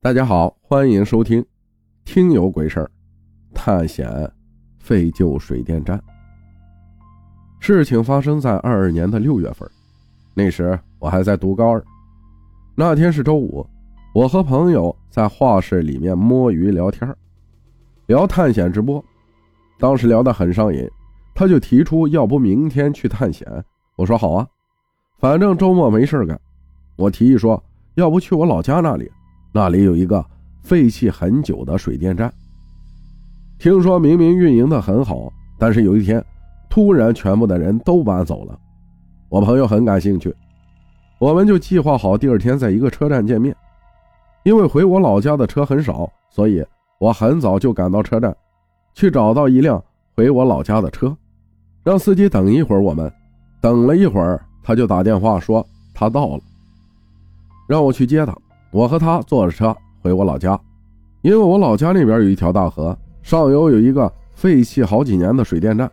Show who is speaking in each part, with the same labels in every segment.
Speaker 1: 大家好，欢迎收听《听有鬼事儿》，探险废旧水电站。事情发生在二二年的六月份，那时我还在读高二。那天是周五，我和朋友在画室里面摸鱼聊天，聊探险直播。当时聊得很上瘾，他就提出要不明天去探险。我说好啊，反正周末没事干。我提议说，要不去我老家那里。那里有一个废弃很久的水电站，听说明明运营的很好，但是有一天突然全部的人都搬走了。我朋友很感兴趣，我们就计划好第二天在一个车站见面。因为回我老家的车很少，所以我很早就赶到车站，去找到一辆回我老家的车，让司机等一会儿。我们等了一会儿，他就打电话说他到了，让我去接他。我和他坐着车回我老家，因为我老家那边有一条大河，上游有一个废弃好几年的水电站，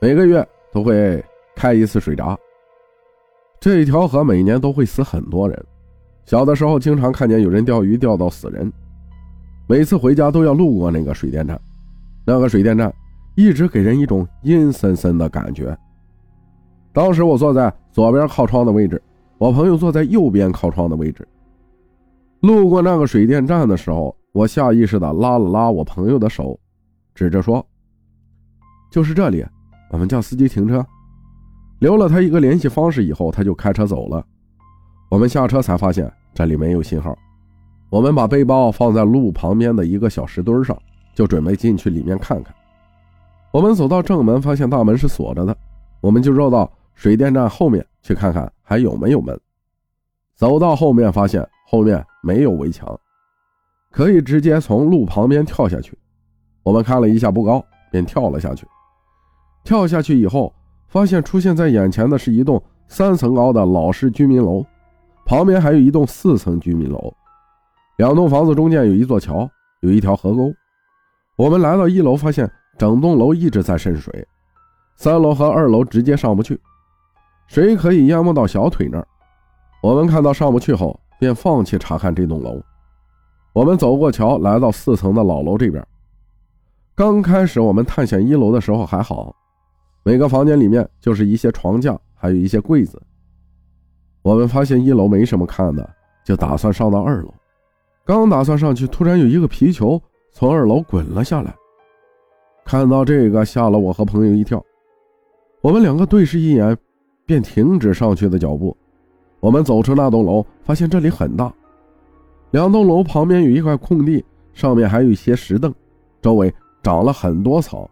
Speaker 1: 每个月都会开一次水闸。这一条河每年都会死很多人，小的时候经常看见有人钓鱼钓到死人。每次回家都要路过那个水电站，那个水电站一直给人一种阴森森的感觉。当时我坐在左边靠窗的位置，我朋友坐在右边靠窗的位置。路过那个水电站的时候，我下意识的拉了拉我朋友的手，指着说：“就是这里，我们叫司机停车。”留了他一个联系方式以后，他就开车走了。我们下车才发现这里没有信号。我们把背包放在路旁边的一个小石墩上，就准备进去里面看看。我们走到正门，发现大门是锁着的，我们就绕到水电站后面去看看还有没有门。走到后面，发现后面。没有围墙，可以直接从路旁边跳下去。我们看了一下不高，便跳了下去。跳下去以后，发现出现在眼前的是一栋三层高的老式居民楼，旁边还有一栋四层居民楼。两栋房子中间有一座桥，有一条河沟。我们来到一楼，发现整栋楼一直在渗水，三楼和二楼直接上不去，水可以淹没到小腿那儿。我们看到上不去后。便放弃查看这栋楼。我们走过桥，来到四层的老楼这边。刚开始我们探险一楼的时候还好，每个房间里面就是一些床架，还有一些柜子。我们发现一楼没什么看的，就打算上到二楼。刚打算上去，突然有一个皮球从二楼滚了下来。看到这个，吓了我和朋友一跳。我们两个对视一眼，便停止上去的脚步。我们走出那栋楼，发现这里很大。两栋楼旁边有一块空地，上面还有一些石凳，周围长了很多草。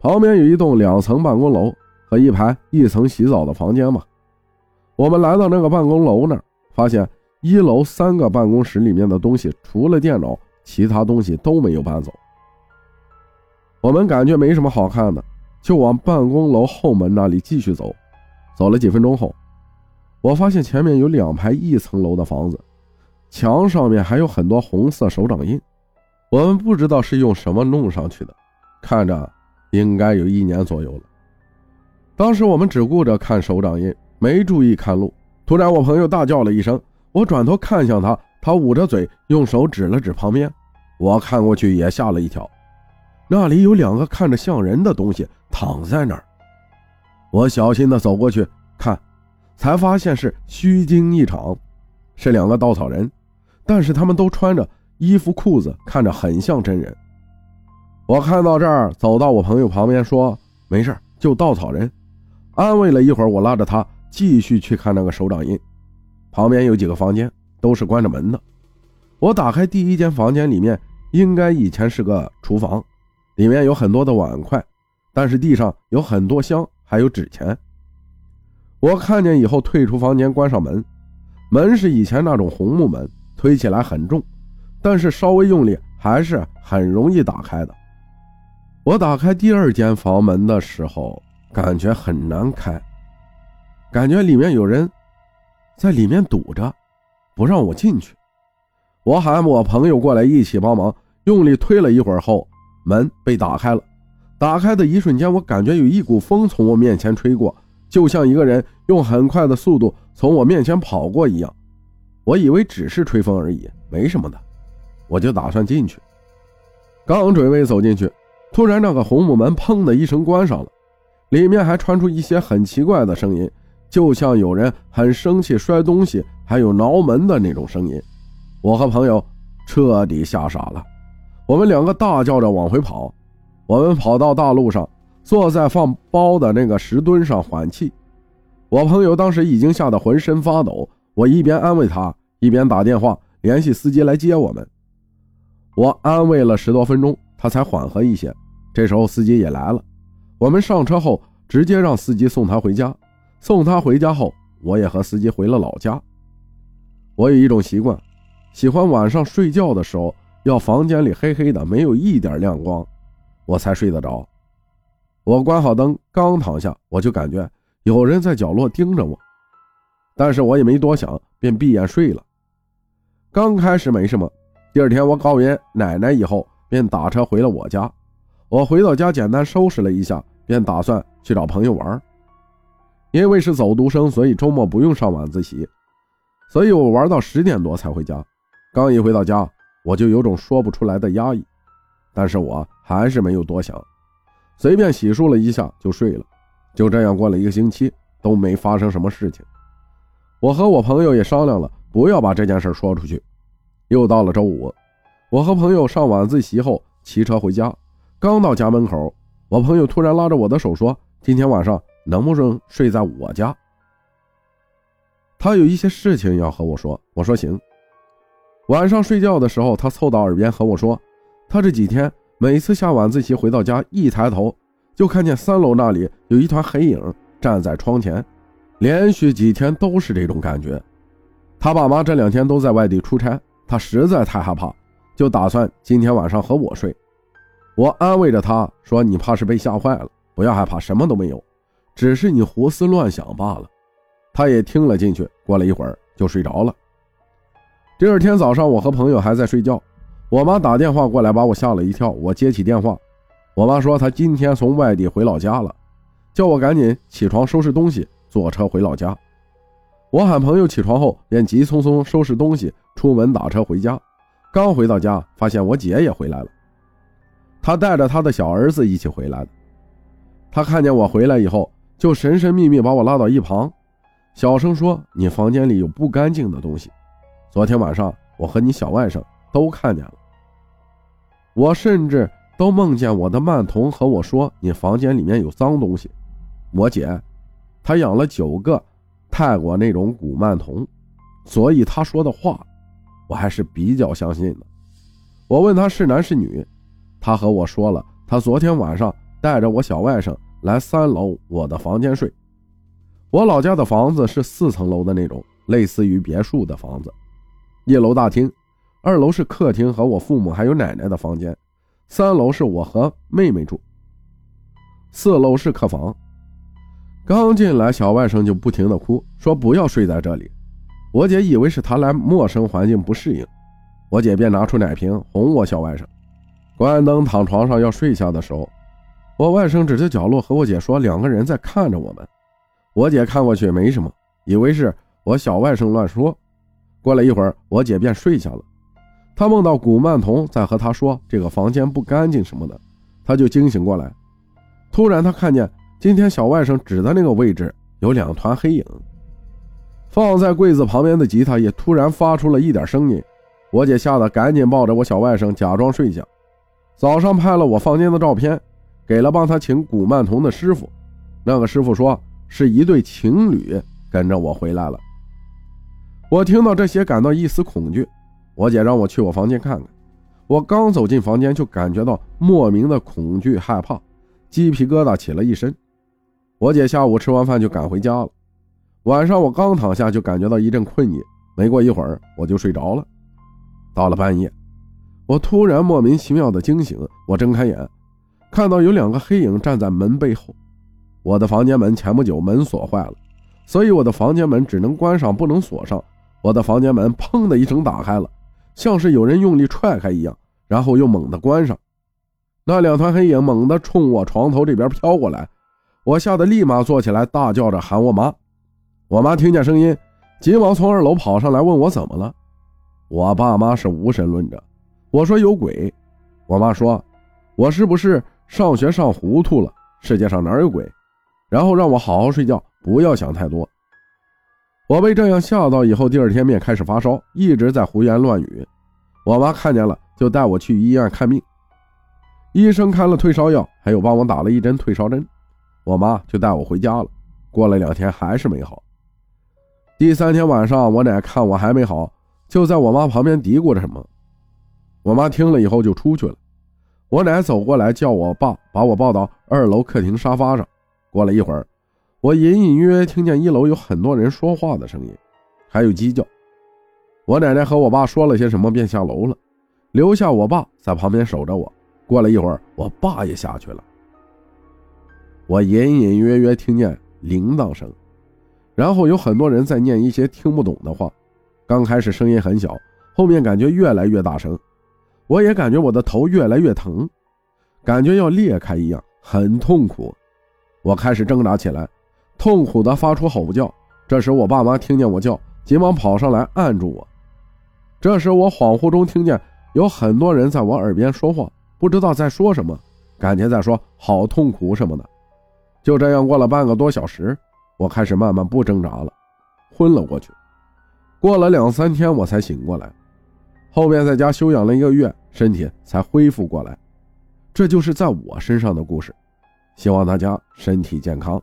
Speaker 1: 旁边有一栋两层办公楼和一排一层洗澡的房间嘛。我们来到那个办公楼那儿，发现一楼三个办公室里面的东西除了电脑，其他东西都没有搬走。我们感觉没什么好看的，就往办公楼后门那里继续走。走了几分钟后。我发现前面有两排一层楼的房子，墙上面还有很多红色手掌印，我们不知道是用什么弄上去的，看着应该有一年左右了。当时我们只顾着看手掌印，没注意看路。突然，我朋友大叫了一声，我转头看向他，他捂着嘴，用手指了指旁边。我看过去也吓了一跳，那里有两个看着像人的东西躺在那儿。我小心地走过去。才发现是虚惊一场，是两个稻草人，但是他们都穿着衣服裤子，看着很像真人。我看到这儿，走到我朋友旁边说：“没事，就稻草人。”安慰了一会儿，我拉着他继续去看那个手掌印。旁边有几个房间都是关着门的。我打开第一间房间，里面应该以前是个厨房，里面有很多的碗筷，但是地上有很多香，还有纸钱。我看见以后，退出房间，关上门。门是以前那种红木门，推起来很重，但是稍微用力还是很容易打开的。我打开第二间房门的时候，感觉很难开，感觉里面有人在里面堵着，不让我进去。我喊我朋友过来一起帮忙，用力推了一会儿后，门被打开了。打开的一瞬间，我感觉有一股风从我面前吹过。就像一个人用很快的速度从我面前跑过一样，我以为只是吹风而已，没什么的。我就打算进去。刚准备走进去，突然那个红木门砰的一声关上了，里面还传出一些很奇怪的声音，就像有人很生气摔东西，还有挠门的那种声音。我和朋友彻底吓傻了，我们两个大叫着往回跑。我们跑到大路上，坐在放包的那个石墩上缓气。我朋友当时已经吓得浑身发抖，我一边安慰他，一边打电话联系司机来接我们。我安慰了十多分钟，他才缓和一些。这时候司机也来了，我们上车后直接让司机送他回家。送他回家后，我也和司机回了老家。我有一种习惯，喜欢晚上睡觉的时候要房间里黑黑的，没有一点亮光，我才睡得着。我关好灯，刚躺下，我就感觉有人在角落盯着我，但是我也没多想，便闭眼睡了。刚开始没什么。第二天我告别奶奶以后，便打车回了我家。我回到家，简单收拾了一下，便打算去找朋友玩。因为是走读生，所以周末不用上晚自习，所以我玩到十点多才回家。刚一回到家，我就有种说不出来的压抑，但是我还是没有多想，随便洗漱了一下就睡了。就这样过了一个星期，都没发生什么事情。我和我朋友也商量了，不要把这件事说出去。又到了周五，我和朋友上晚自习后骑车回家，刚到家门口，我朋友突然拉着我的手说：“今天晚上能不能睡在我家？”他有一些事情要和我说。我说：“行。”晚上睡觉的时候，他凑到耳边和我说：“他这几天每次下晚自习回到家，一抬头就看见三楼那里有一团黑影站在窗前，连续几天都是这种感觉。他爸妈这两天都在外地出差。”他实在太害怕，就打算今天晚上和我睡。我安慰着他说：“你怕是被吓坏了，不要害怕，什么都没有，只是你胡思乱想罢了。”他也听了进去。过了一会儿就睡着了。第二天早上，我和朋友还在睡觉，我妈打电话过来把我吓了一跳。我接起电话，我妈说她今天从外地回老家了，叫我赶紧起床收拾东西，坐车回老家。我喊朋友起床后，便急匆匆收拾东西。出门打车回家，刚回到家，发现我姐也回来了。她带着她的小儿子一起回来的。她看见我回来以后，就神神秘秘把我拉到一旁，小声说：“你房间里有不干净的东西。昨天晚上我和你小外甥都看见了。我甚至都梦见我的曼童和我说，你房间里面有脏东西。我姐，她养了九个泰国那种古曼童，所以她说的话。”我还是比较相信的。我问他是男是女，他和我说了，他昨天晚上带着我小外甥来三楼我的房间睡。我老家的房子是四层楼的那种，类似于别墅的房子。一楼大厅，二楼是客厅和我父母还有奶奶的房间，三楼是我和妹妹住，四楼是客房。刚进来，小外甥就不停的哭，说不要睡在这里。我姐以为是他来陌生环境不适应，我姐便拿出奶瓶哄我小外甥。关灯躺床上要睡下的时候，我外甥指着角落和我姐说：“两个人在看着我们。”我姐看过去没什么，以为是我小外甥乱说。过了一会儿，我姐便睡下了。他梦到古曼童在和他说这个房间不干净什么的，他就惊醒过来。突然，他看见今天小外甥指的那个位置有两团黑影。放在柜子旁边的吉他也突然发出了一点声音，我姐吓得赶紧抱着我小外甥假装睡下。早上拍了我房间的照片，给了帮他请古曼童的师傅。那个师傅说是一对情侣跟着我回来了。我听到这些感到一丝恐惧，我姐让我去我房间看看。我刚走进房间就感觉到莫名的恐惧害怕，鸡皮疙瘩起了一身。我姐下午吃完饭就赶回家了。晚上我刚躺下就感觉到一阵困意，没过一会儿我就睡着了。到了半夜，我突然莫名其妙的惊醒，我睁开眼，看到有两个黑影站在门背后。我的房间门前不久门锁坏了，所以我的房间门只能关上不能锁上。我的房间门砰的一声打开了，像是有人用力踹开一样，然后又猛地关上。那两团黑影猛地冲我床头这边飘过来，我吓得立马坐起来，大叫着喊我妈。我妈听见声音，急忙从二楼跑上来问我怎么了。我爸妈是无神论者，我说有鬼。我妈说，我是不是上学上糊涂了？世界上哪有鬼？然后让我好好睡觉，不要想太多。我被这样吓到以后，第二天便开始发烧，一直在胡言乱语。我妈看见了，就带我去医院看病。医生开了退烧药，还有帮我打了一针退烧针。我妈就带我回家了。过了两天还是没好。第三天晚上，我奶看我还没好，就在我妈旁边嘀咕着什么。我妈听了以后就出去了。我奶走过来叫我爸把我抱到二楼客厅沙发上。过了一会儿，我隐隐约约听见一楼有很多人说话的声音，还有鸡叫。我奶奶和我爸说了些什么，便下楼了，留下我爸在旁边守着我。过了一会儿，我爸也下去了。我隐隐约约听见铃铛声，然后有很多人在念一些听不懂的话。刚开始声音很小，后面感觉越来越大声。我也感觉我的头越来越疼，感觉要裂开一样，很痛苦。我开始挣扎起来，痛苦的发出吼叫。这时，我爸妈听见我叫，急忙跑上来按住我。这时，我恍惚中听见有很多人在我耳边说话，不知道在说什么，感觉在说“好痛苦”什么的。就这样过了半个多小时，我开始慢慢不挣扎了，昏了过去。过了两三天，我才醒过来。后面在家休养了一个月，身体才恢复过来。这就是在我身上的故事。希望大家身体健康。